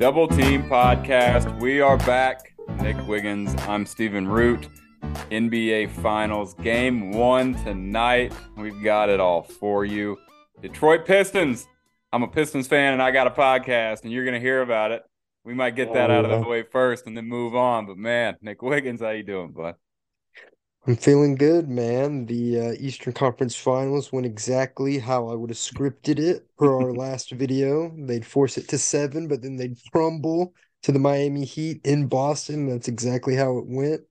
Double Team Podcast. We are back. Nick Wiggins. I'm Stephen Root. NBA Finals Game One tonight. We've got it all for you. Detroit Pistons. I'm a Pistons fan and I got a podcast, and you're going to hear about it. We might get that oh, out of the way first and then move on. But man, Nick Wiggins, how you doing, bud? I'm feeling good, man. The uh, Eastern Conference Finals went exactly how I would have scripted it for our last video. They'd force it to seven, but then they'd crumble to the Miami Heat in Boston. That's exactly how it went.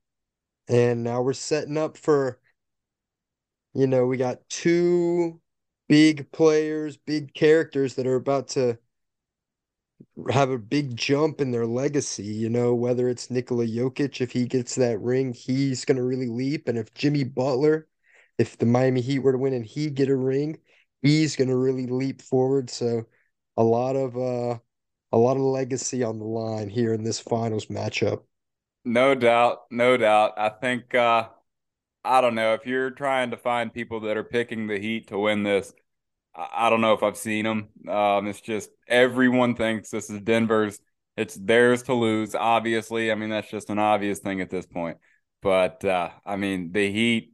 And now we're setting up for, you know, we got two big players, big characters that are about to have a big jump in their legacy. You know, whether it's Nikola Jokic, if he gets that ring, he's going to really leap. And if Jimmy Butler, if the Miami Heat were to win and he get a ring, he's going to really leap forward. So a lot of uh a lot of legacy on the line here in this finals matchup. No doubt, no doubt. I think uh I don't know if you're trying to find people that are picking the Heat to win this. I don't know if I've seen them. Um, it's just everyone thinks this is Denver's. It's theirs to lose. Obviously, I mean that's just an obvious thing at this point. But uh, I mean the Heat.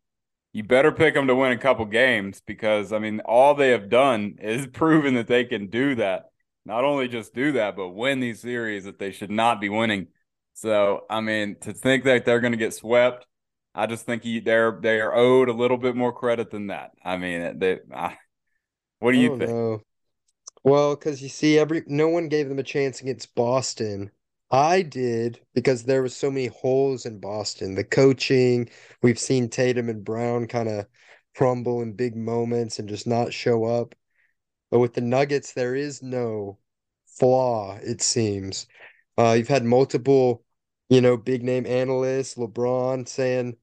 You better pick them to win a couple games because I mean all they have done is proven that they can do that. Not only just do that, but win these series that they should not be winning. So I mean to think that they're going to get swept, I just think he, they're they are owed a little bit more credit than that. I mean they. I, what do you think? Know. Well, because you see, every no one gave them a chance against Boston. I did because there was so many holes in Boston. The coaching, we've seen Tatum and Brown kind of crumble in big moments and just not show up. But with the Nuggets, there is no flaw, it seems. Uh, you've had multiple, you know, big name analysts, LeBron saying,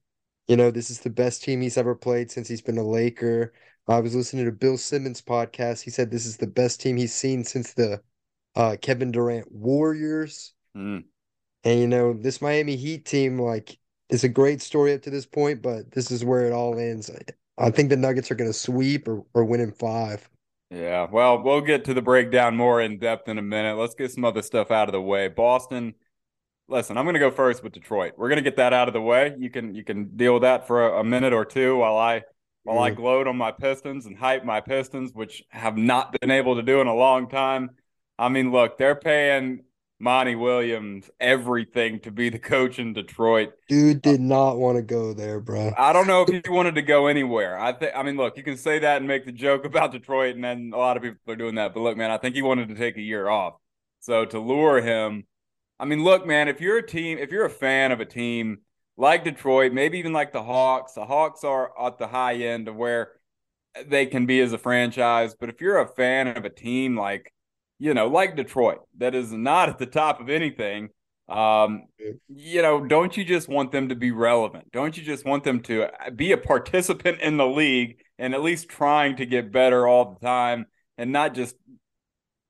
you know, this is the best team he's ever played since he's been a Laker. I was listening to Bill Simmons' podcast. He said this is the best team he's seen since the uh, Kevin Durant Warriors. Mm. And you know, this Miami Heat team, like, is a great story up to this point, but this is where it all ends. I think the Nuggets are going to sweep or, or win in five. Yeah, well, we'll get to the breakdown more in depth in a minute. Let's get some other stuff out of the way. Boston, listen, I'm going to go first with Detroit. We're going to get that out of the way. You can you can deal with that for a, a minute or two while I while I gloat on my Pistons and hype my Pistons, which have not been able to do in a long time. I mean, look, they're paying Monty Williams everything to be the coach in Detroit. Dude did uh, not want to go there, bro. I don't know if he wanted to go anywhere. I think I mean, look, you can say that and make the joke about Detroit, and then a lot of people are doing that. But look, man, I think he wanted to take a year off. So to lure him, I mean, look, man, if you're a team, if you're a fan of a team like Detroit, maybe even like the Hawks. The Hawks are at the high end of where they can be as a franchise. But if you're a fan of a team like, you know, like Detroit, that is not at the top of anything, um, you know, don't you just want them to be relevant? Don't you just want them to be a participant in the league and at least trying to get better all the time and not just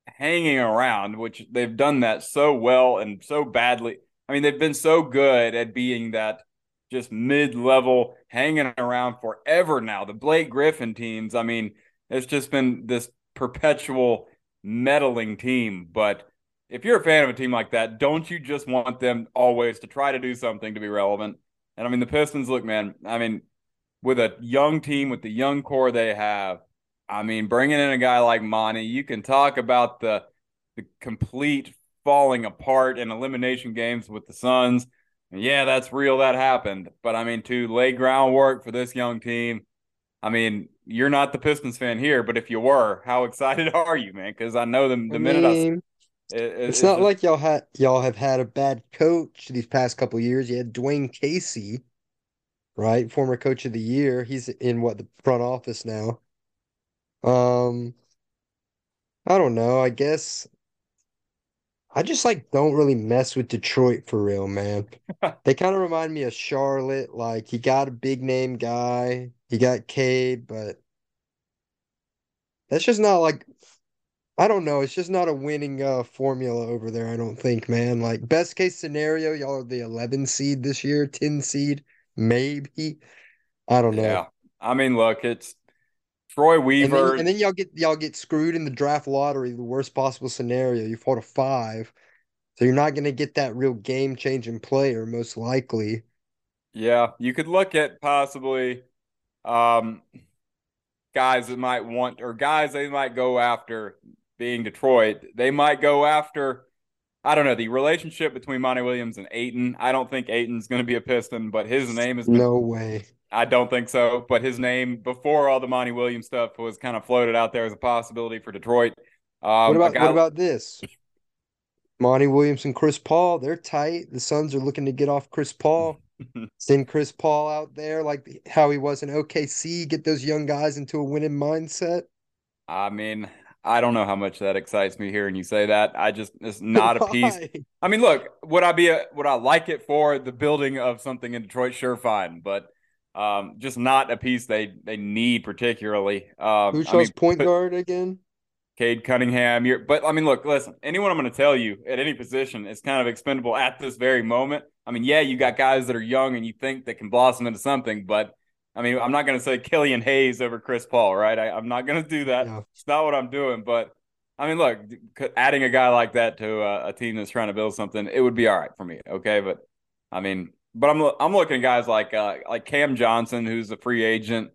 hanging around, which they've done that so well and so badly I mean, they've been so good at being that just mid level, hanging around forever now. The Blake Griffin teams, I mean, it's just been this perpetual meddling team. But if you're a fan of a team like that, don't you just want them always to try to do something to be relevant? And I mean, the Pistons, look, man, I mean, with a young team, with the young core they have, I mean, bringing in a guy like Monty, you can talk about the the complete falling apart in elimination games with the Suns. And yeah, that's real. That happened. But I mean, to lay groundwork for this young team, I mean, you're not the Pistons fan here, but if you were, how excited are you, man? Because I know the, the I minute mean, I. It, it's, it's not just... like y'all had y'all have had a bad coach these past couple years. You had Dwane Casey, right, former coach of the year. He's in what the front office now. Um, I don't know. I guess I just like don't really mess with Detroit for real, man. they kind of remind me of Charlotte. Like he got a big name guy, he got Cade, but that's just not like I don't know. It's just not a winning uh, formula over there. I don't think, man. Like best case scenario, y'all are the 11 seed this year, 10 seed, maybe. I don't know. Yeah, I mean, look, it's Troy Weaver, and then, and then, y'all get y'all get screwed in the draft lottery. The worst possible scenario, you fall to five, So you're not going to get that real game changing player, most likely. Yeah, you could look at possibly um, guys that might want or guys they might go after being Detroit. They might go after I don't know the relationship between Monty Williams and Ayton. I don't think Ayton's going to be a Piston, but his name is no way. I don't think so. But his name before all the Monty Williams stuff was kind of floated out there as a possibility for Detroit. Um, what about guy, what about this? Monty Williams and Chris Paul, they're tight. The Suns are looking to get off Chris Paul. Send Chris Paul out there like how he was in OKC, get those young guys into a winning mindset. I mean, I don't know how much that excites me hearing you say that. I just it's not a piece. I mean, look, would I be a would I like it for the building of something in Detroit? Sure, fine, but um, just not a piece they they need particularly. Um, Who chose I mean, point guard again? Cade Cunningham. You're, but I mean, look, listen. Anyone I'm going to tell you at any position is kind of expendable at this very moment. I mean, yeah, you got guys that are young and you think that can blossom into something, but I mean, I'm not going to say Killian Hayes over Chris Paul, right? I, am not going to do that. It's not what I'm doing. But I mean, look, adding a guy like that to a, a, team that's trying to build something, it would be all right for me. Okay, but I mean, but I'm I'm looking at guys like uh, like Cam Johnson, who's a free agent.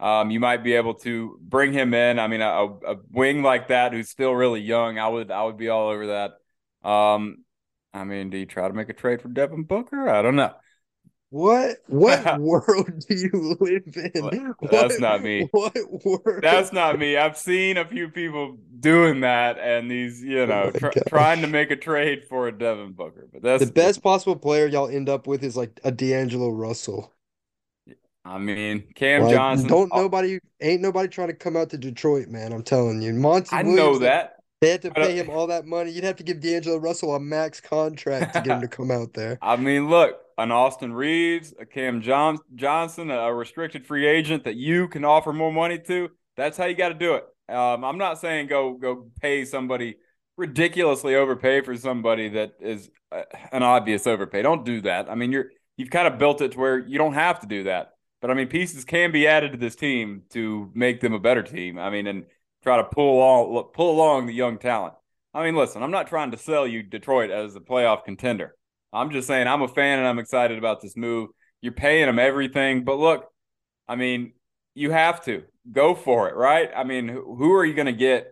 Um, you might be able to bring him in. I mean, a, a, wing like that who's still really young, I would I would be all over that. Um, I mean, do you try to make a trade for Devin Booker? I don't know. What what world do you live in? That's what, not me. What world? That's not me. I've seen a few people doing that, and these, you oh know, oh tr- trying to make a trade for a Devin Booker. But that's the best possible player y'all end up with is like a D'Angelo Russell. I mean, Cam like, Johnson. Don't oh nobody ain't nobody trying to come out to Detroit, man. I'm telling you, Monty. I Williams, know that. They had to uh, pay him all that money. You'd have to give D'Angelo Russell a max contract to get him to come out there. I mean, look, an Austin Reaves, a Cam John- Johnson, a restricted free agent that you can offer more money to. That's how you got to do it. Um, I'm not saying go go pay somebody ridiculously overpay for somebody that is uh, an obvious overpay. Don't do that. I mean, you're you've kind of built it to where you don't have to do that. But I mean, pieces can be added to this team to make them a better team. I mean, and try to pull along pull along the young talent. I mean, listen, I'm not trying to sell you Detroit as a playoff contender. I'm just saying I'm a fan and I'm excited about this move. You're paying them everything, but look, I mean, you have to go for it, right? I mean, who are you going to get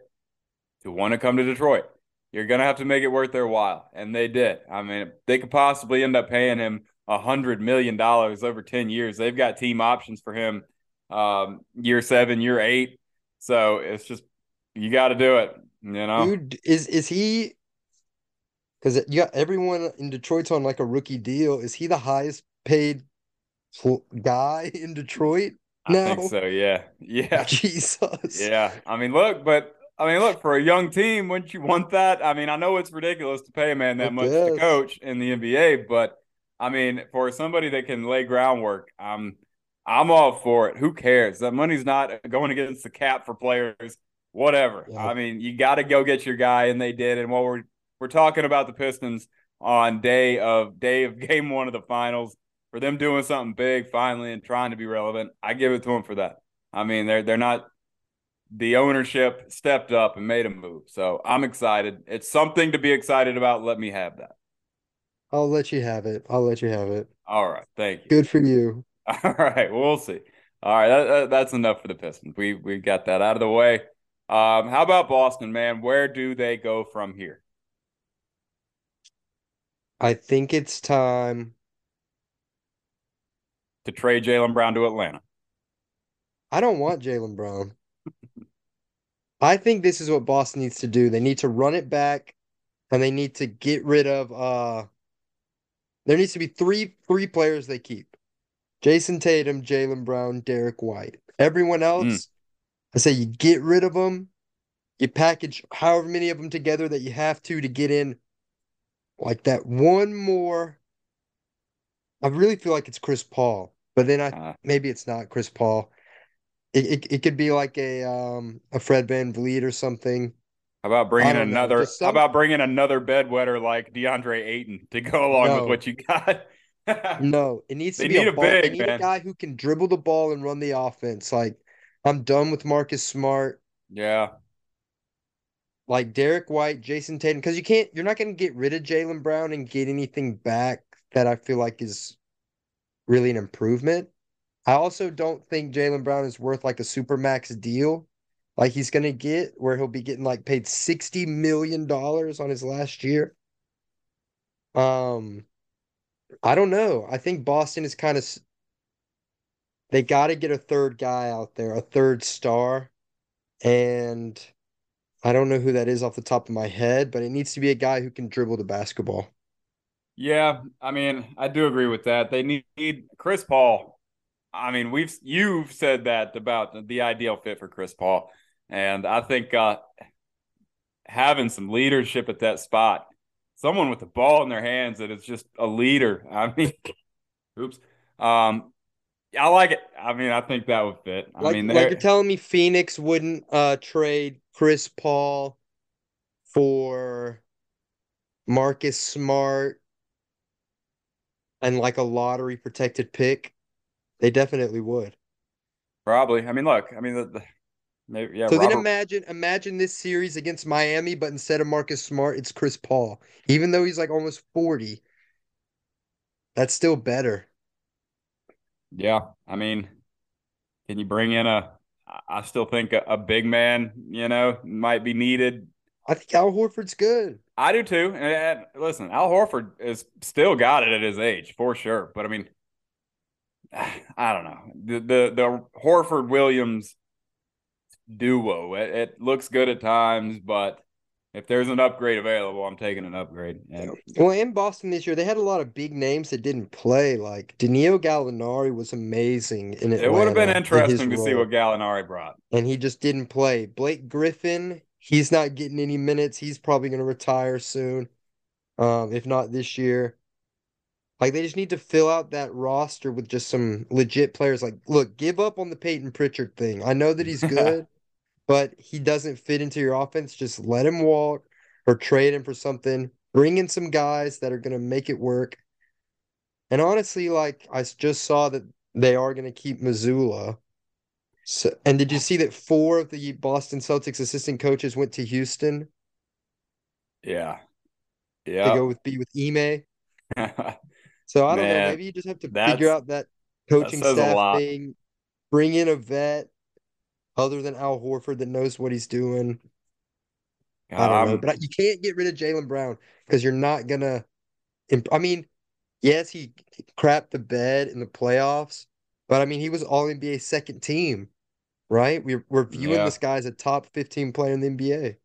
to want to come to Detroit? You're going to have to make it worth their while, and they did. I mean, they could possibly end up paying him a hundred million dollars over ten years. They've got team options for him, um, year seven, year eight. So it's just you got to do it. You know, Dude, is is he? Because you got everyone in Detroit's on like a rookie deal. Is he the highest paid guy in Detroit? I think so. Yeah, yeah. Jesus. Yeah. I mean, look, but I mean, look for a young team. Wouldn't you want that? I mean, I know it's ridiculous to pay a man that much guess. to coach in the NBA, but I mean, for somebody that can lay groundwork, I'm I'm all for it. Who cares? That money's not going against the cap for players. Whatever. Yeah. I mean, you got to go get your guy, and they did. And while we're we're talking about the Pistons on day of day of game one of the finals, for them doing something big finally and trying to be relevant, I give it to them for that. I mean, they're they're not the ownership stepped up and made a move. So I'm excited. It's something to be excited about. Let me have that. I'll let you have it. I'll let you have it. All right. Thank you. Good for you. All right. We'll see. All right. That, that, that's enough for the Pistons. We we got that out of the way. Um, how about Boston, man? Where do they go from here? I think it's time to trade Jaylen Brown to Atlanta. I don't want Jaylen Brown. I think this is what Boston needs to do. They need to run it back and they need to get rid of uh there needs to be three three players they keep. Jayson Tatum, Jaylen Brown, Derrick White. Everyone hmm. else, mm. I say you get rid of them. You package however many of them together that you have to to get in like that one more. I really feel like it's Chris Paul, but then I uh, maybe it's not Chris Paul. It, it, it could be like a um a Fred VanVleet or something. How about bringing another? Some... How about bringing another bedwetter like DeAndre Ayton to go along no. with what you got? no, it needs to be a, a ball. Big, need a guy who can dribble the ball and run the offense. Like I'm done with Marcus Smart. Yeah. Like Derrick White, Jayson Tatum, because you can't, you're not going to get rid of Jaylen Brown and get anything back that I feel like is really an improvement. I also don't think Jaylen Brown is worth like a super max deal like he's going to get where he'll be getting like paid 60 million dollars on his last year. Um I don't know. I think Boston is kind of they got to get a third guy out there, a third star. And I don't know who that is off the top of my head, but it needs to be a guy who can dribble the basketball. Yeah, I mean, I do agree with that. They need Chris Paul. I mean, we've you've said that about the ideal fit for Chris Paul, and I think uh, having some leadership at that spot, someone with the ball in their hands that is just a leader. I mean, oops, um, I like it. I mean, I think that would fit. I like, mean, like you're telling me Phoenix wouldn't uh, trade Chris Paul for Marcus Smart and like a lottery protected pick, they definitely would. Probably. I mean, look. I mean, the, the maybe yeah. So Robert... then imagine imagine this series against Miami, but instead of Marcus Smart, it's Chris Paul. Even though he's like almost forty, that's still better. Yeah, I mean, can you bring in a? I still think a, a big man, you know, might be needed. I think Al Horford's good. I do too. And, and listen, Al Horford is still got it at his age for sure. But I mean, I don't know the the, the Horford Williams duo. It, it, looks good at times, but if there's an upgrade available, I'm taking an upgrade. And, well, in Boston this year, they had a lot of big names that didn't play. Like Danilo Gallinari was amazing in Atlanta. It would have been interesting to role. see what Gallinari brought, and he just didn't play. Blake Griffin He's not getting any minutes. He's probably going to retire soon, um, if not this year. Like they just need to fill out that roster with just some legit players. Like, look, give up on the Payton Pritchard thing. I know that he's good, but he doesn't fit into your offense. Just let him walk or trade him for something. Bring in some guys that are going to make it work. And honestly, like I just saw that they are going to keep Mazzulla. So, and did you see that four of the Boston Celtics assistant coaches went to Houston? Yeah. Yeah. To go with be with Ime. so I don't Man, know. Maybe you just have to figure out that coaching that staff thing. Bring in a vet other than Al Horford that knows what he's doing. I don't um, know, but you can't get rid of Jaylen Brown because you're not gonna. I mean, yes, he crapped the bed in the playoffs, but I mean, he was All NBA second team right? We're we're viewing yeah. this guy as a top 15 player in the NBA.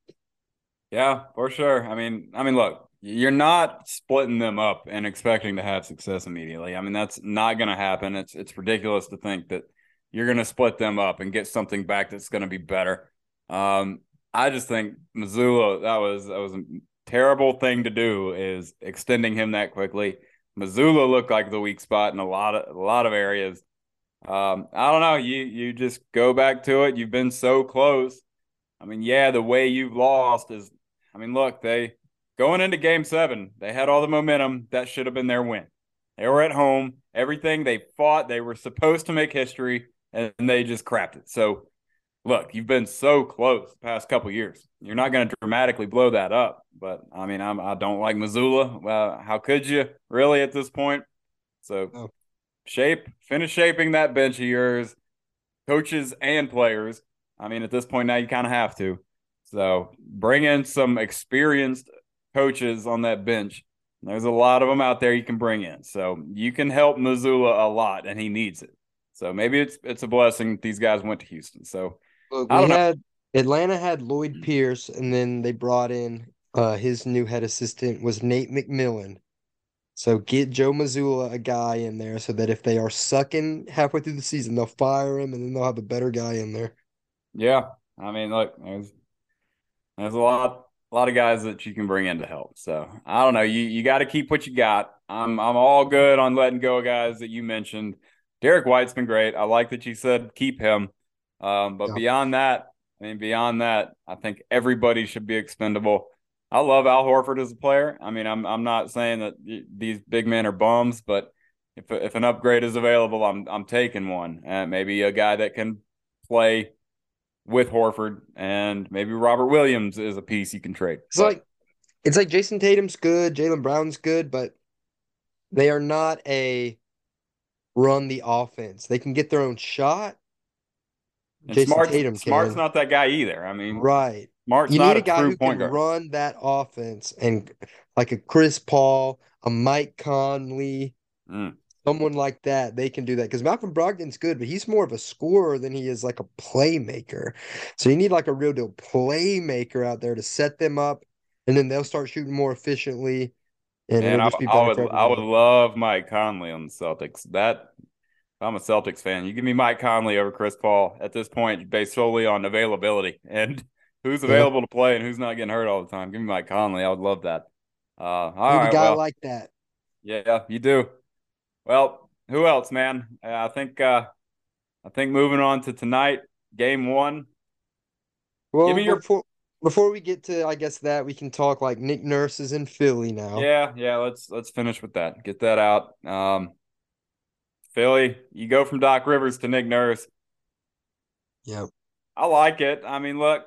Yeah, for sure. I mean, I mean, look, you're not splitting them up and expecting to have success immediately. I mean, that's not going to happen. It's it's ridiculous to think that you're going to split them up and get something back that's going to be better. Um, I just think Mazzulla that was that was a terrible thing to do is extending him that quickly. Mazzulla looked like the weak spot in a lot of a lot of areas. Um, I don't know. You you just go back to it. You've been so close. I mean, yeah, the way you've lost is. I mean, look, they going into Game Seven, they had all the momentum. That should have been their win. They were at home. Everything they fought, they were supposed to make history, and they just crapped it. So, look, you've been so close the past couple years. You're not going to dramatically blow that up. But I mean, I'm, I don't like Mazzulla. Well, how could you really at this point? So oh shape, finish shaping that bench of yours, coaches and players. I mean, at this point now, you kind of have to. So bring in some experienced coaches on that bench. There's a lot of them out there you can bring in. So you can help Mazzulla a lot, and he needs it. So maybe it's it's a blessing these guys went to Houston. So Look, we had Atlanta had Lloyd Pierce, and then they brought in uh, his new head assistant was Nate McMillan. So get Joe Mazzulla a guy in there so that if they are sucking halfway through the season, they'll fire him and then they'll have a better guy in there. Yeah. I mean, look, there's there's a lot a lot of guys that you can bring in to help. So I don't know. You you got to keep what you got. I'm I'm all good on letting go of guys that you mentioned. Derrick White's been great. I like that you said keep him. Um, but yeah. beyond that, I mean, beyond that, I think everybody should be expendable. I love Al Horford as a player. I mean, I'm I'm not saying that these big men are bums, but if if an upgrade is available, I'm I'm taking one. Uh, maybe a guy that can play with Horford, and maybe Robert Williams is a piece you can trade. It's but, like it's like Jayson Tatum's good, Jaylen Brown's good, but they are not a run the offense. They can get their own shot. Jayson Smart's, Tatum Smart's not that guy either. I mean, right. Smart's you need a, a guy who can guard. run that offense and like a Chris Paul, a Mike Conley, mm. someone like that. They can do that because Malcolm Brogdon's good, but he's more of a scorer than he is like a playmaker. So you need like a real deal playmaker out there to set them up, and then they'll start shooting more efficiently and Man, I, I would I would love Mike Conley on the Celtics. That I'm a Celtics fan. You give me Mike Conley over Chris Paul at this point, based solely on availability and who's available yeah. to play and who's not getting hurt all the time. Give me Mike Conley. I would love that. Uh, all right, a guy well, like that. Yeah, you do. Well, who else, man? I think uh, I think moving on to tonight, game one. Well, give me your before, before we get to, I guess that we can talk like Nick Nurse is in Philly now. Yeah, yeah. Let's let's finish with that. Get that out. Um, Philly, you go from Doc Rivers to Nick Nurse. Yep. I like it. I mean, look,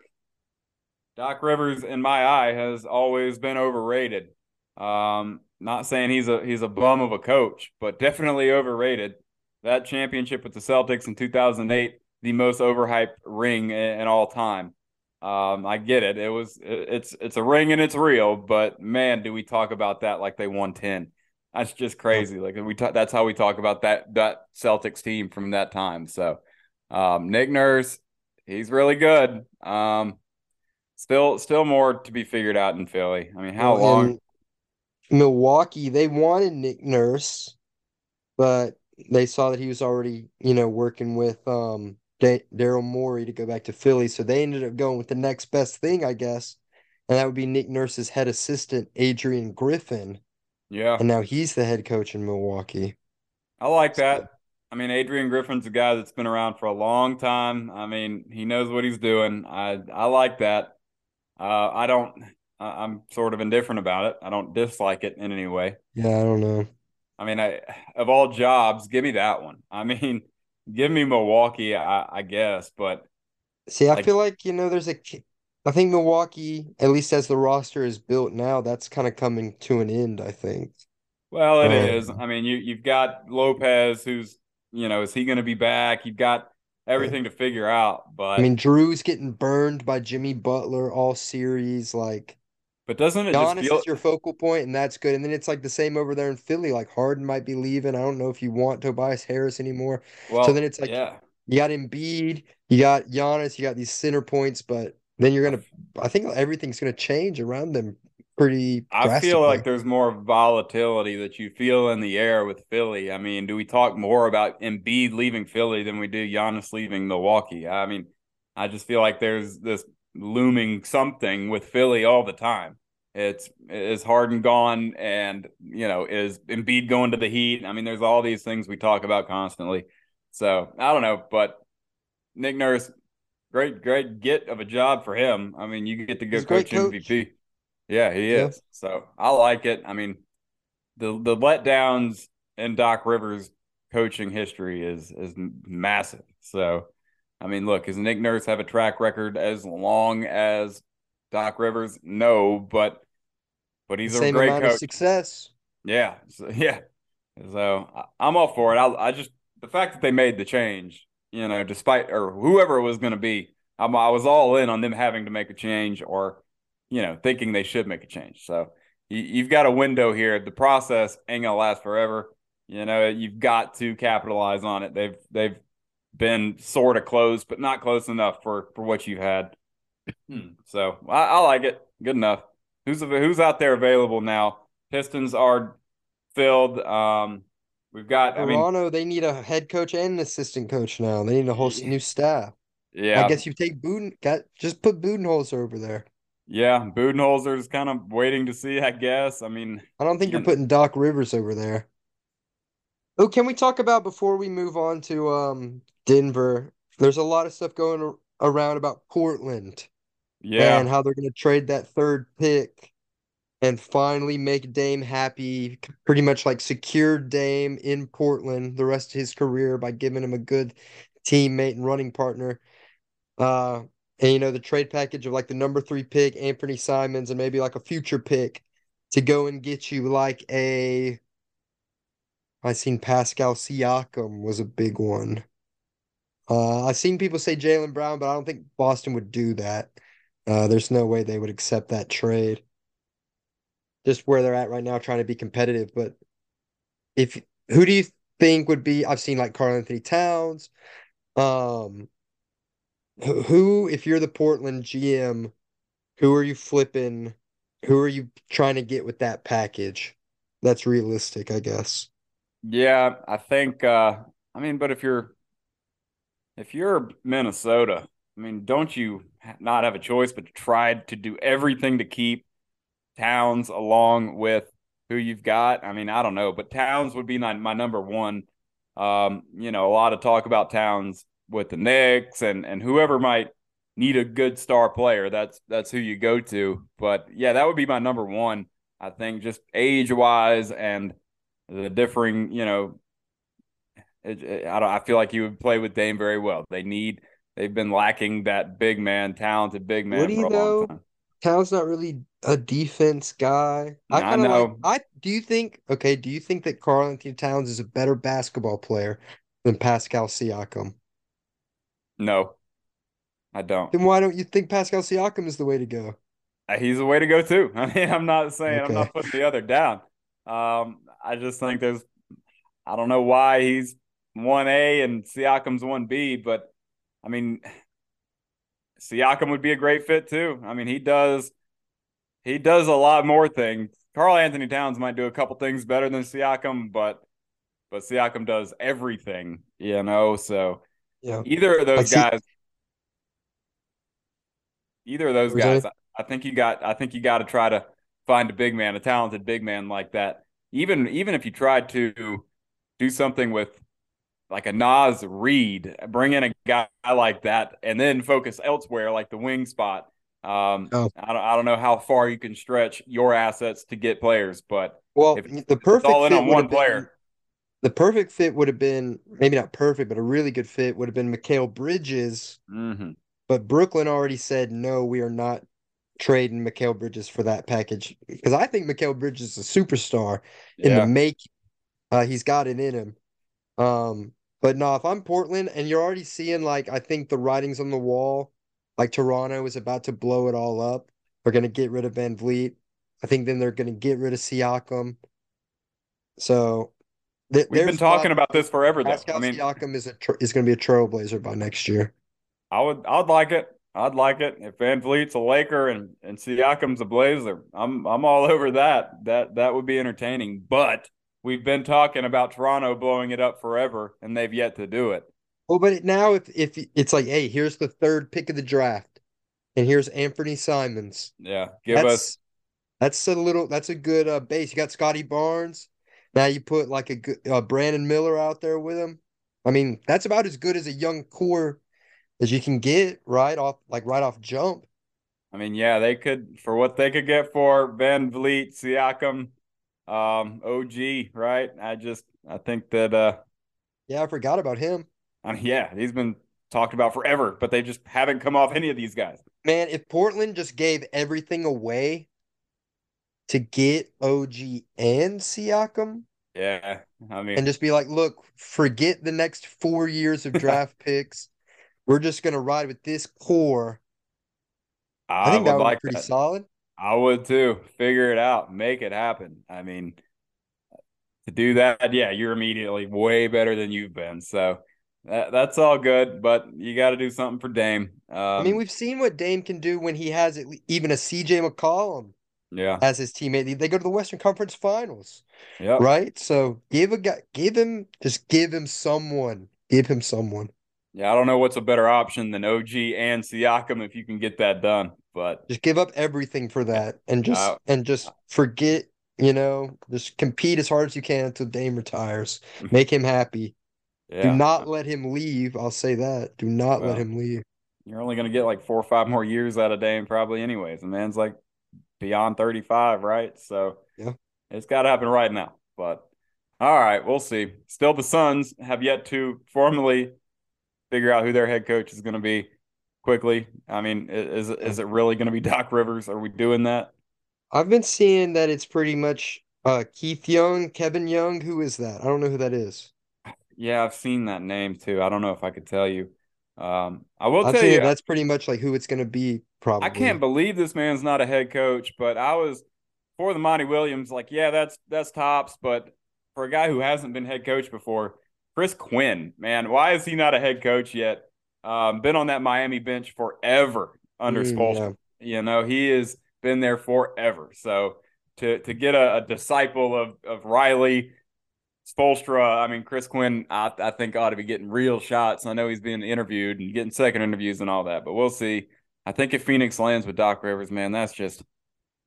Doc Rivers, in my eye, has always been overrated. Um, not saying he's a he's a bum of a coach, but definitely overrated. That championship with the Celtics in 2008, the most overhyped ring in, in all time. Um, I get it. It was it's it's a ring and it's real, but man, do we talk about that like they won ten? That's just crazy. Like we talk, that's how we talk about that that Celtics team from that time. So, um, Nick Nurse, he's really good. Um, still still more to be figured out in Philly. I mean, how well, long? Milwaukee, they wanted Nick Nurse, but they saw that he was already, you know, working with um Daryl Morey to go back to Philly. So they ended up going with the next best thing, I guess. And that would be Nick Nurse's head assistant, Adrian Griffin. Yeah. And now he's the head coach in Milwaukee. I like that. I mean, Adrian Griffin's a guy that's been around for a long time. I mean, he knows what he's doing. I I like that. Uh, I don't. I'm sort of indifferent about it. I don't dislike it in any way. Yeah, I don't know. I mean, I of all jobs, give me that one. I mean, give me Milwaukee, I, I guess. But see, I like, feel like you know, there's a. I think Milwaukee, at least as the roster is built now, that's kind of coming to an end. I think. Well, it um, is. I mean, you you've got Lopez, who's you know, is he going to be back? You've got everything to figure out. But I mean, Drew's getting burned by Jimmy Butler all series. Like, but doesn't it Giannis feel... is your focal point, and that's good. And then it's like the same over there in Philly. Like Harden might be leaving. I don't know if you want Tobias Harris anymore. Well, so then it's like yeah. you got Embiid, you got Giannis, you got these center points, but then you're gonna. I think everything's gonna change around them pretty. I feel like there's more volatility that you feel in the air with Philly. I mean, do we talk more about Embiid leaving Philly than we do Giannis leaving Milwaukee? I mean, I just feel like there's this looming something with Philly all the time. It's is Harden gone, and you know is Embiid going to the Heat? I mean, there's all these things we talk about constantly. So I don't know, but Nick Nurse, great, great get of a job for him. I mean, you get to go coach, coach, MVP. Yeah, he is. Yeah. So I like it. I mean, the the letdowns in Doc Rivers coaching history is is massive. So I mean, look, does Nick Nurse have a track record as long as Doc Rivers? No, but but he's Same a great amount coach. Of success. Yeah, so, yeah. So I'm all for it. I, I just the fact that they made the change, you know, despite or whoever it was going to be, I'm, I was all in on them having to make a change or, you know, thinking they should make a change. So you, you've got a window here. The process ain't gonna last forever. You know, you've got to capitalize on it. They've they've been sort of close, but not close enough for for what you've had. Hmm. so I, I, like it. Good enough. Who's who's out there available now? Pistons are filled. Um, we've got. Toronto. I mean, they need a head coach and an assistant coach now. They need a whole new staff. Yeah, I guess you take Buden. Got just put Budenholzer over there. Yeah, Budenholzer's kind of waiting to see. I guess. I mean, I don't think you're putting Doc Rivers over there. Oh, can we talk about before we move on to um Denver? There's a lot of stuff going around about Portland. Yeah. And how they're going to trade that third pick and finally make Dame happy, pretty much like secure Dame in Portland the rest of his career by giving him a good teammate and running partner. Uh and you know the trade package of like the number three pick, Anthony Simons, and maybe like a future pick to go and get you like a. I seen Pascal Siakam was a big one. Uh, I've seen people say Jaylen Brown, but I don't think Boston would do that. Uh, there's no way they would accept that trade. Just where they're at right now, trying to be competitive. But if who do you think would be? I've seen like Karl-Anthony Towns. Um, who, if you're the Portland GM, who are you flipping? Who are you trying to get with that package? That's realistic, I guess. Yeah, I think. uh I mean, but if you're if you're Minnesota, I mean, don't you not have a choice but to try to do everything to keep Towns along with who you've got? I mean, I don't know, but Towns would be my, my number one. Um, you know, a lot of talk about Towns with the Knicks and and whoever might need a good star player. That's that's who you go to. But yeah, that would be my number one. I think just age wise and the differing, you know, it, it, I don't. I feel like you would play with Dame very well. They need. They've been lacking that big man, talented big man Would he for a though? long time. Towns not really a defense guy. I I kind of like. know. I do you think? Okay, do you think that Karl-Anthony Towns is a better basketball player than Pascal Siakam? No, I don't. Then why don't you think Pascal Siakam is the way to go? Uh, He's the way to go too. I mean, I'm not saying I'm not putting the other down. Um, I just think there's. I don't know why he's one A and Siakam's one B, but I mean, Siakam would be a great fit too. I mean, he does. He does a lot more things. Karl-Anthony Towns might do a couple things better than Siakam, but but Siakam does everything, you know. So Yeah. either of those guys, either of those guys. I, I think you got. I think you got to try to find a big man, a talented big man like that. Even even if you tried to do something with like a Naz Reid, bring in a guy like that, and then focus elsewhere, like the wing spot. Um, Oh, I don't, I don't know how far you can stretch your assets to get players, but well, if the it's all perfect in fit on would one have been player, the perfect fit would have been maybe not perfect, but a really good fit would have been Mikal Bridges. mhm. But Brooklyn already said no, we are not trading Mikal Bridges for that package because I think Mikal Bridges is a superstar in the make. Uh, he's got it in him. Um, but no, if I'm Portland and you're already seeing like I think the writings on the wall, like Toronto is about to blow it all up. They're gonna get rid of VanVleet. I think then they're gonna get rid of Siakam. So th we've been talking about this forever, though. I mean, Siakam is a tr is gonna be a trailblazer by next year. I would, I'd like it. I'd like it if VanVleet's a Laker and and Siakam's a Blazer. I'm I'm all over that. That that would be entertaining. But we've been talking about Toronto blowing it up forever, and they've yet to do it. Well, but now if if it's like, hey, here's the third pick of the draft, and here's Anthony Simons. Yeah, give us That's that's a little that's a good uh, base. You got Scottie Barnes. Now you put like a good uh, Brandon Miller out there with him. I mean, that's about as good as a young core as you can get right off like right off jump. I mean, yeah, they could for what they could get for VanVleet, Siakam, um, OG, right? I just I think that uh Yeah, I forgot about him. I mean, yeah, he's been talked about forever, but they just haven't come off any of these guys. Man, if Portland just gave everything away to get OG and Siakam Yeah. I mean, and just be like, look, forget the next four years of draft picks. We're just gonna ride with this core. I I think that would would be like pretty that. solid. I would too. Figure it out, make it happen. I mean, to do that, yeah, you're immediately way better than you've been. So that, that's all good, but you got to do something for Dame. I mean, Um, we've seen what Dame can do when he has even a CJ McCollum yeah, as his teammate. They go to the Western Conference Finals, yep. right? So give a guy, give him, just give him someone, give him someone. Yeah, I don't know what's a better option than OG and Siakam if you can get that done. But Just give up everything for that, and just uh, and just forget. You know, just compete as hard as you can until Dame retires. Make him happy. Do not let him leave. I'll say that. Do not let him leave. you're only gonna get like four or five more years out of Dame probably, anyways. The man's like beyond 35, right? So Yeah. it's got to happen right now. But all right, we'll see. Still, the Suns have yet to formally figure out who their head coach is going to be. Quickly? I mean, is is it really going to be Doc Rivers? Are we doing that? I've been seeing that it's pretty much uh Keith Young, Kevin Young. Who is that? I don't know who that is. Yeah, I've seen that name too. I don't know if I could tell you. Um, I will I've tell you. That's pretty much like who it's gonna be, Probably. I can't believe this man's not a head coach, but I was for the Monty Williams, like, yeah, that's that's tops, but for a guy who hasn't been head coach before, Chris Quinn, man, why is he not a head coach yet? Um, been on that Miami bench forever under Mm, Spoelstra. yeah. You know, he has been there forever. So to to get a, a disciple of of Riley Spoelstra, I mean, Chris Quinn, I, I think ought to be getting real shots. I know he's being interviewed and getting second interviews and all that, but we'll see. I think if Phoenix lands with Doc Rivers, man, that's just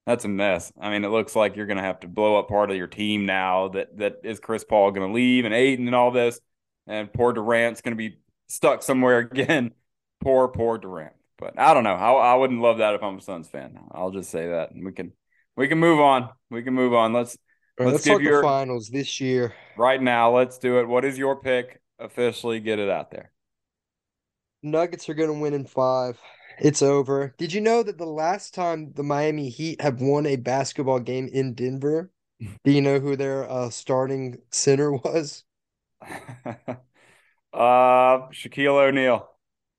that's a mess. I mean, it looks like you're going to have to blow up part of your team now. That that is Chris Paul going to leave and Ayton and all this, and poor Durant's going to be stuck somewhere again. Poor, poor Durant. But I don't know. I, I wouldn't love that if I'm a Suns fan. I'll just say that, and we can we can move on. We can move on. Let's right, let's let's give talk the your finals this year. right now. Let's do it. What is your pick? Officially, get it out there. Nuggets are gonna win in five. It's over. Did you know that the last time the Miami Heat have won a basketball game in Denver, do you know who their uh, starting center was? uh, Shaquille O'Neal.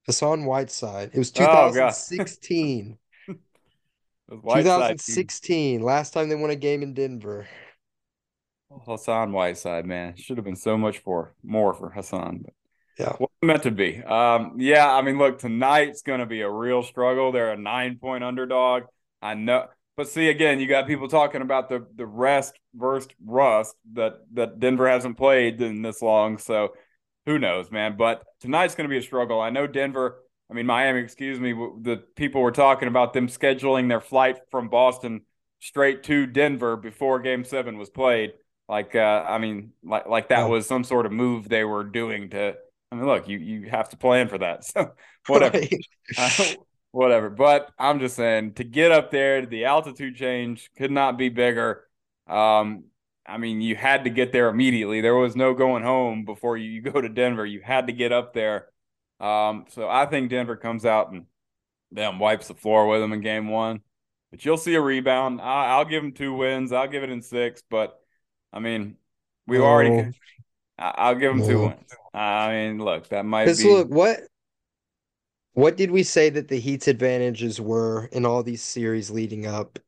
Hassan Whiteside. It was Oh God, 2016. Whiteside team. 2016. Last time they won a game in Denver. Hassan Whiteside, man, should have been so much for more for Hassan, but Yeah. wasn't meant to be. Um, yeah, I mean, look, tonight's going to be a real struggle. They're a nine point underdog. I know, but see, again, you got people talking about the the rest versus rust that that Denver hasn't played in this long, so who knows, man. But tonight's going to be a struggle. I know Denver. I mean, Miami, excuse me. The people were talking about them scheduling their flight from Boston straight to Denver before Game Seven was played. Like, uh, I mean, like like that was some sort of move they were doing to. I mean, look, you you have to plan for that. So whatever, uh, whatever. But I'm just saying to get up there, the altitude change could not be bigger. Um, I mean, you had to get there immediately. There was no going home before you, you go to Denver. You had to get up there. Um, so I think Denver comes out and them wipes the floor with them in game one. But you'll see a rebound. I, I'll give them two wins. I'll give it in six. But I mean, we've already. I- I'll give them two wins. I mean, look, that might Because be. look, what what did we say that the Heat's advantages were in all these series leading up,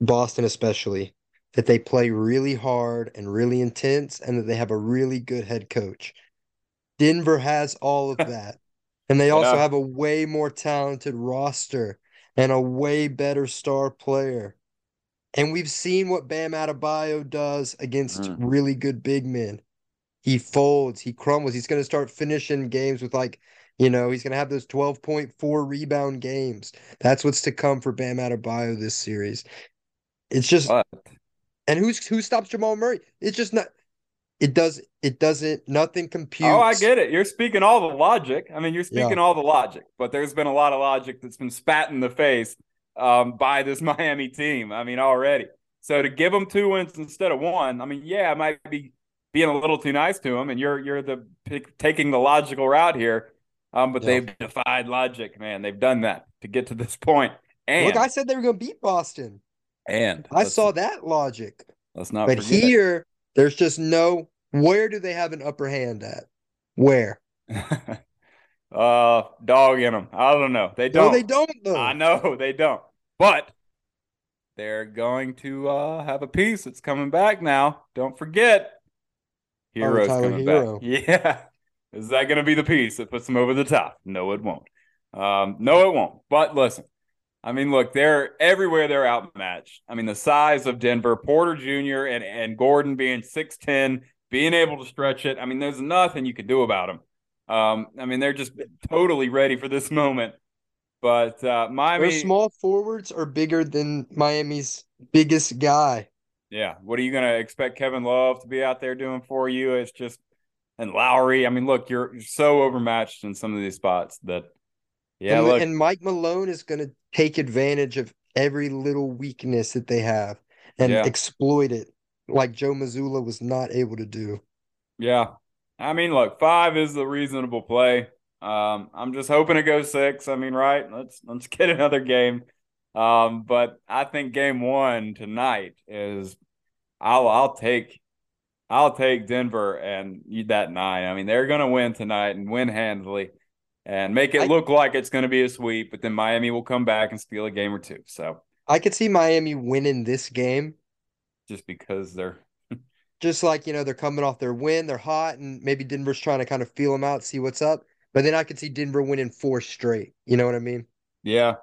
Boston especially, that they play really hard and really intense, and that they have a really good head coach. Denver has all of that. And they also Yeah. have a way more talented roster and a way better star player. And we've seen what Bam Adebayo does against Mm. really good big men. He folds, he crumbles. He's going to start finishing games with like, you know, he's going to have those 12.4 rebound games. That's what's to come for Bam Adebayo this series. It's just, But and who's who stops Jamal Murray? It's just not. It does. It doesn't. Nothing computes. Oh, I get it. You're speaking all the logic. I mean, you're Yeah. speaking all the logic, but there's been a lot of logic that's been spat in the face um, by this Miami team. I mean, already. So to give them two wins instead of one, I mean, yeah, I might be being a little too nice to them, and you're you're the pick, taking the logical route here. Um, but Yeah. they've defied logic, man. They've done that to get to this point. And Look, I said they were going to beat Boston. And I saw that logic. let's not But here, there's just no. Where do they have an upper hand at? Where? uh, dog in them. I don't know. They don't. they don't I know they don't. But they're going to uh, have a piece that's coming back now. Don't forget, Herro's coming Herro. back. Yeah. Is that going to be the piece that puts them over the top? No, it won't. Um, no, it won't. But listen, I mean, look, they're everywhere they're outmatched. I mean, the size of Denver, Porter Jr. and, and Gordon being 6'10, being able to stretch it. I mean, there's nothing you can do about them. Um, I mean, they're just totally ready for this moment. But uh, Their small forwards are bigger than Miami's biggest guy. Yeah. What are you going to expect Kevin Love to be out there doing for you? It's just, and Lowry. I mean, look, you're, you're so overmatched in some of these spots that, yeah, and, look, and Mike Malone is going to take advantage of every little weakness that they have and Yeah. exploit it like Joe Mazzulla was not able to do. yeah. I mean, look, five is the reasonable play. Um, I'm just hoping it goes six. I mean, right? Let's let's get another game. Um, but I think game one tonight is I'll I'll take I'll take Denver and that nine. I mean, they're gonna win tonight and win handily and make it I, look like it's gonna be a sweep, but then Miami will come back and steal a game or two. So I could see Miami winning this game. Just because they're just like, you know, they're coming off their win, they're hot, and maybe Denver's trying to kind of feel them out, see what's up. But then I could see Denver winning four straight. You know what I mean? Yeah.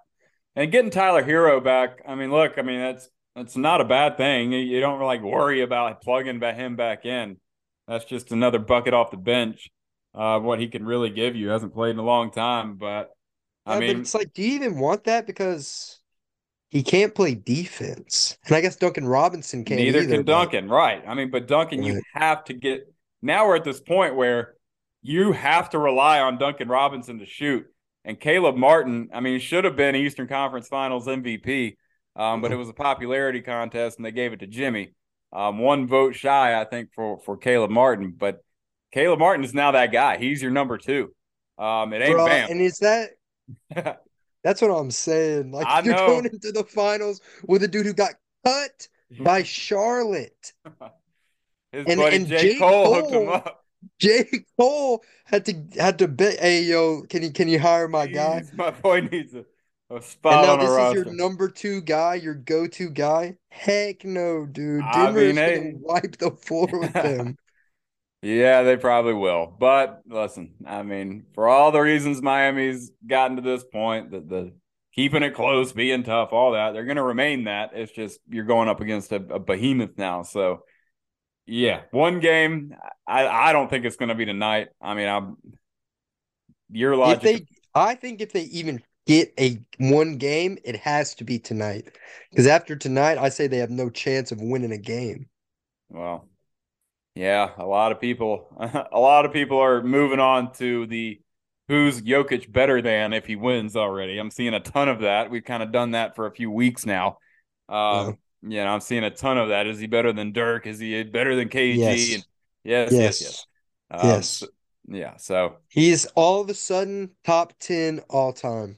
And getting Tyler Herro back, I mean, look, I mean, that's that's not a bad thing. You don't like worry about plugging him back in. That's just another bucket off the bench. Uh, what he can really give you hasn't played in a long time, but I yeah, mean, but it's like, do you even want that? Because he can't play defense, and I guess Duncan Robinson can't. Neither either, can Duncan, right? I mean, but Duncan, right. you have to get. Now we're at this point where you have to rely on Duncan Robinson to shoot. And Caleb Martin, I mean, should have been Eastern Conference Finals MVP, um, but it was a popularity contest and they gave it to Jimmy. Um, one vote shy, I think, for for Caleb Martin. But Caleb Martin is now that guy. He's your number two. Um, it ain't Bro, Bam. And is that? that's what I'm saying. Like I you're know. going into the finals with a dude who got cut by Charlotte. His and, buddy and J. J. Cole, Cole hooked him up. J. Cole had to had to bet. Hey yo, can you can you hire my guy? My boy needs a, a spot and now this is your number two guy, your go to guy. Heck no, dude. Denver I mean, gonna wipe the floor with them. Yeah, they probably will. But listen, I mean, for all the reasons Miami's gotten to this point, the the keeping it close, being tough, all that, they're going to remain that. It's just you're going up against a, a behemoth now, so yeah, one game. I I don't think it's going to be tonight. I mean, I'm your logic. If they, I think if they even get a one game, it has to be tonight. Because after tonight, I say they have no chance of winning a game. Well, yeah, a lot of people, a lot of people are moving on to the who's Jokic better than if he wins already. I'm seeing a ton of that. We've kind of done that for a few weeks now. Um, you know, I'm seeing a ton of that. Is he better than Dirk? Is he better than KG? Yes. And yes, yes, yes. Yes. Um, yes. So, yeah. So he's all of a sudden top 10 all time.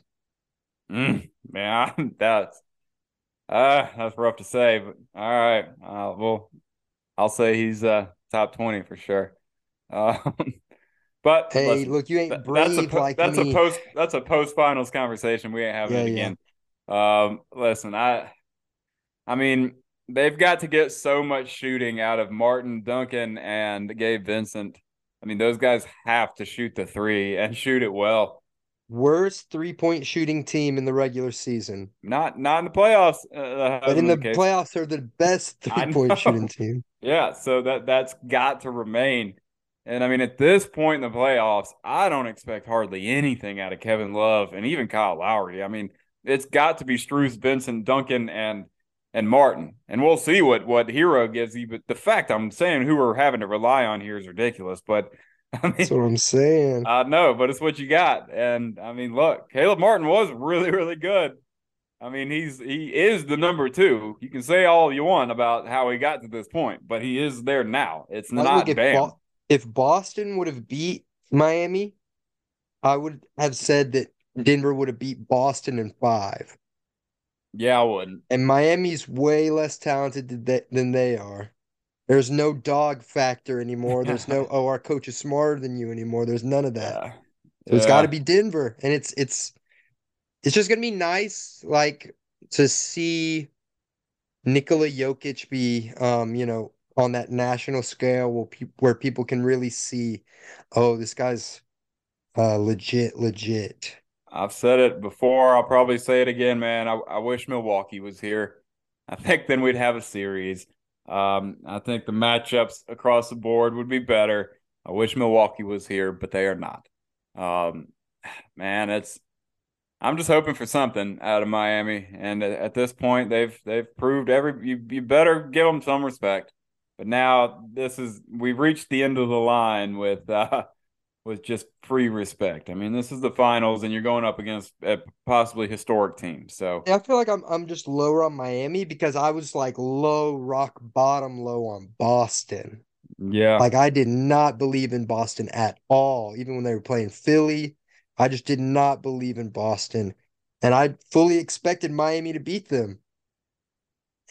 Mm, man, that's uh that's rough to say, but all right. Uh, well, I'll say he's uh top 20 for sure. Um, but hey, listen, look, you ain't brave that's a, like that's me. a post that's a post finals conversation. We ain't having yeah, it again. Yeah. Um, listen, I I mean, they've got to get so much shooting out of Martin Duncan and Gabe Vincent. I mean, those guys have to shoot the three and shoot it well. Worst three point shooting team in the regular season. Not not in the playoffs. Uh, but in the, the playoffs, they're the best three point shooting team. Yeah, so that that's got to remain. And I mean, at this point in the playoffs, I don't expect hardly anything out of Kevin Love and even Kyle Lowry. I mean, it's got to be Strus, Vincent, Duncan, and and Martin. And we'll see what what Herro gives you. But the fact I'm saying who we're having to rely on here is ridiculous. But I mean, that's what I'm saying. I know, but it's what you got. And I mean, look, Caleb Martin was really, really good. I mean, he's he is the number two. You can say all you want about how he got to this point, but he is there now. It's not look, if, Bo- if Boston would have beat Miami, I would have said that Denver would have beat Boston in five. Yeah, I wouldn't. And Miami's way less talented than they are. There's no dog factor anymore. There's no oh our coach is smarter than you anymore. There's none of that. Yeah. So it's got to be Denver, and it's it's it's just gonna be nice, like to see Nikola Jokic be, um, you know, on that national scale where, pe- where people can really see, oh, this guy's uh, legit, legit. I've said it before. I'll probably say it again, man. I, I wish Milwaukee was here. I think then we'd have a series. Um, I think the matchups across the board would be better. I wish Milwaukee was here, but they are not. Um, man, it's. I'm just hoping for something out of Miami, and at this point, they've they've proved every. You, you better give them some respect. But now this is we've reached the end of the line with uh, with just free respect. I mean, this is the finals, and you're going up against a possibly historic team. So yeah, I feel like I'm I'm just lower on Miami because I was like low rock bottom low on Boston. Yeah, like I did not believe in Boston at all, even when they were playing Philly. I just did not believe in Boston. And I fully expected Miami to beat them.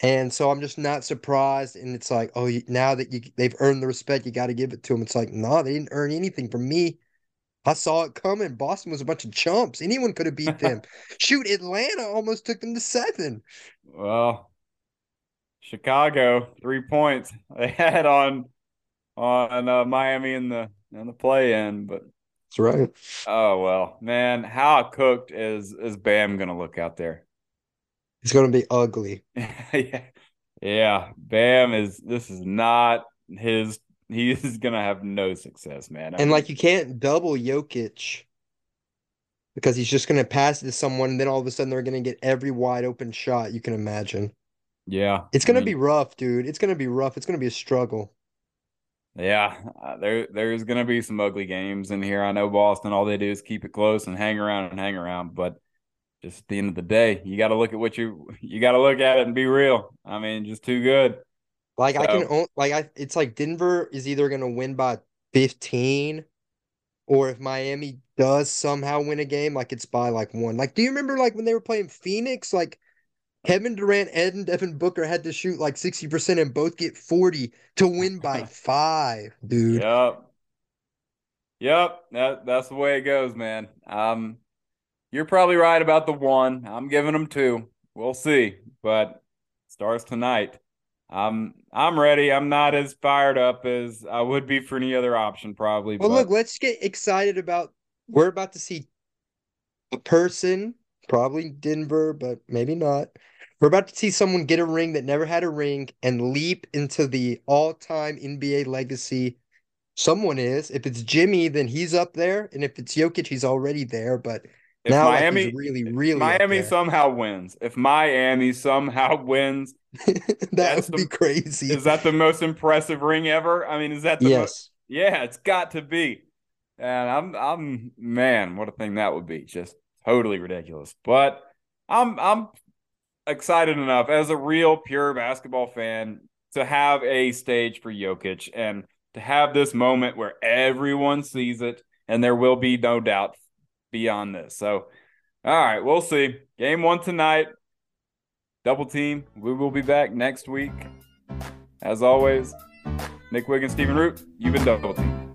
And so I'm just not surprised. And it's like, oh, now that you they've earned the respect, you got to give it to them. It's like, no, nah, they didn't earn anything from me. I saw it coming. Boston was a bunch of chumps. Anyone could have beat them. Shoot, Atlanta almost took them to seven. Well, Chicago three points they had on on uh, Miami in the in the play in, but that's right. Oh well, man, how cooked is is Bam gonna look out there? It's gonna be ugly. yeah, yeah. Bam is. This is not his. He is gonna have no success, man. I and mean, like you can't double Jokic because he's just gonna pass it to someone, and then all of a sudden they're gonna get every wide open shot you can imagine. Yeah, it's gonna be rough, dude. It's gonna be rough. It's gonna be a struggle. Yeah, uh, there there's gonna be some ugly games in here. I know Boston. All they do is keep it close and hang around and hang around. But just at the end of the day, you got to look at what you you got to look at it and be real. I mean, just too good. Like so. I can own, like I it's like Denver is either gonna win by 15, or if Miami does somehow win a game, like it's by like one. Like, do you remember like when they were playing Phoenix? Like Kevin Durant Ed and Devin Booker had to shoot like 60% and both get 40 to win by five, dude. Yep. Yep. That that's the way it goes, man. Um you're probably right about the one. I'm giving them two. We'll see. But stars tonight. I'm I'm ready. I'm not as fired up as I would be for any other option, probably. Well, but... look, let's get excited about we're about to see a person, probably Denver, but maybe not. We're about to see someone get a ring that never had a ring and leap into the all-time NBA legacy. Someone is. If it's Jimmy, then he's up there, and if it's Jokic, he's already there. But if now Miami really, really Miami somehow wins. If Miami somehow wins, that would the, be crazy. Is that the most impressive ring ever? I mean, is that the yes? Most, yeah, it's got to be. And I'm, I'm, man, what a thing that would be! Just totally ridiculous. But I'm, I'm excited enough as a real pure basketball fan to have a stage for Jokic and to have this moment where everyone sees it and there will be no doubt beyond this. So, all right, we'll see. Game one tonight. Double team. We will be back next week. As always, Nick Wiggins, Stephen Root, you've been double team.